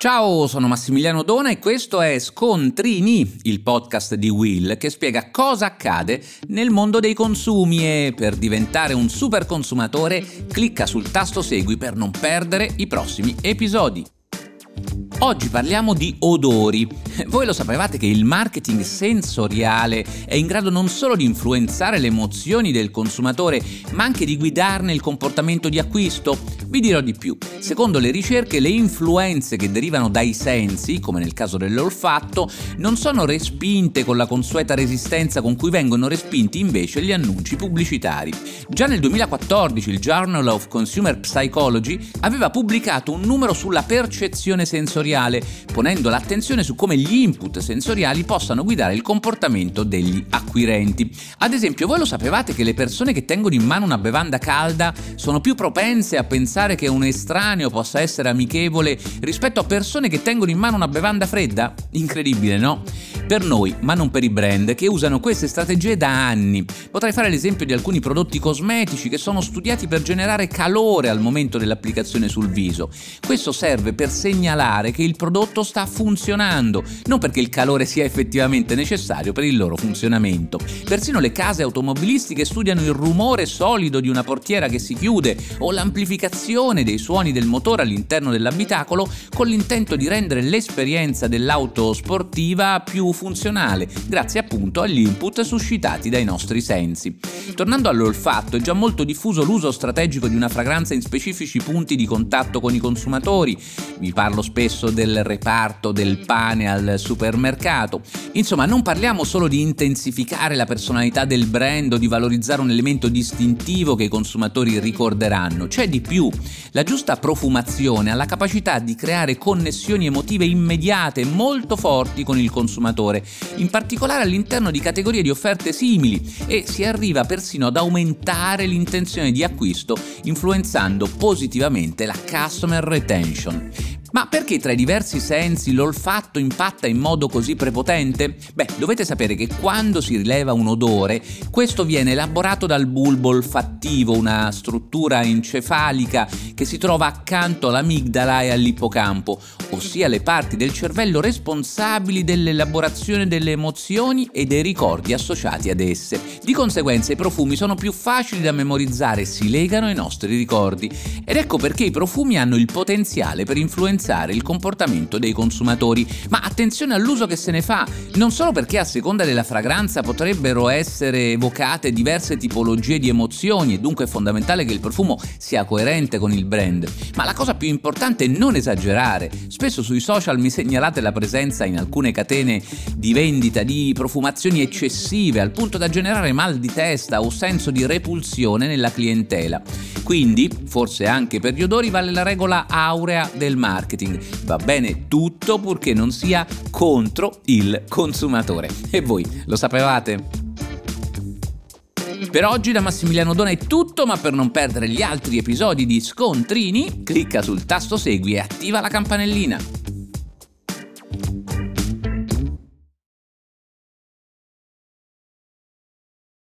Ciao, sono Massimiliano Dona e questo è Scontrini, il podcast di Will che spiega cosa accade nel mondo dei consumi e per diventare un super consumatore clicca sul tasto segui per non perdere i prossimi episodi. Oggi parliamo di odori. Voi lo sapevate che il marketing sensoriale è in grado non solo di influenzare le emozioni del consumatore, ma anche di guidarne il comportamento di acquisto? Vi dirò di più. Secondo le ricerche, le influenze che derivano dai sensi, come nel caso dell'olfatto, non sono respinte con la consueta resistenza con cui vengono respinti invece gli annunci pubblicitari. Già nel 2014 il Journal of Consumer Psychology aveva pubblicato un numero sulla percezione sensoriale, ponendo l'attenzione su come gli input sensoriali possano guidare il comportamento degli acquirenti. Ad esempio, voi lo sapevate che le persone che tengono in mano una bevanda calda sono più propense a pensare che un estraneo possa essere amichevole rispetto a persone che tengono in mano una bevanda fredda? Incredibile, no? Per noi, ma non per i brand, che usano queste strategie da anni. Potrei fare l'esempio di alcuni prodotti cosmetici che sono studiati per generare calore al momento dell'applicazione sul viso. Questo serve per segnalare che il prodotto sta funzionando, non perché il calore sia effettivamente necessario per il loro funzionamento. Persino le case automobilistiche studiano il rumore solido di una portiera che si chiude o l'amplificazione dei suoni del motore all'interno dell'abitacolo con l'intento di rendere l'esperienza dell'auto sportiva più funzionale, grazie appunto agli input suscitati dai nostri sensi. Tornando all'olfatto, è già molto diffuso l'uso strategico di una fragranza in specifici punti di contatto con i consumatori. Vi parlo spesso del reparto del pane al supermercato. Insomma, non parliamo solo di intensificare la personalità del brand o di valorizzare un elemento distintivo che i consumatori ricorderanno. C'è di più. La giusta profumazione ha la capacità di creare connessioni emotive immediate molto forti con il consumatore in particolare all'interno di categorie di offerte simili e si arriva persino ad aumentare l'intenzione di acquisto influenzando positivamente la customer retention. Ma perché tra i diversi sensi l'olfatto impatta in modo così prepotente? Beh, dovete sapere che quando si rileva un odore, questo viene elaborato dal bulbo olfattivo, una struttura encefalica che si trova accanto all'amigdala e all'ippocampo, ossia le parti del cervello responsabili dell'elaborazione delle emozioni e dei ricordi associati ad esse. Di conseguenza i profumi sono più facili da memorizzare e si legano ai nostri ricordi. Ed ecco perché i profumi hanno il potenziale per influenzare il comportamento dei consumatori. Ma attenzione all'uso che se ne fa, non solo perché a seconda della fragranza potrebbero essere evocate diverse tipologie di emozioni e dunque è fondamentale che il profumo sia coerente con il brand, ma la cosa più importante è non esagerare. Spesso sui social mi segnalate la presenza in alcune catene di vendita di profumazioni eccessive al punto da generare mal di testa o senso di repulsione nella clientela. Quindi, forse anche per gli odori vale la regola aurea del marketing. Va bene tutto purché non sia contro il consumatore. E voi lo sapevate? Per oggi da Massimiliano Dona è tutto, ma per non perdere gli altri episodi di Scontrini, clicca sul tasto segui e attiva la campanellina.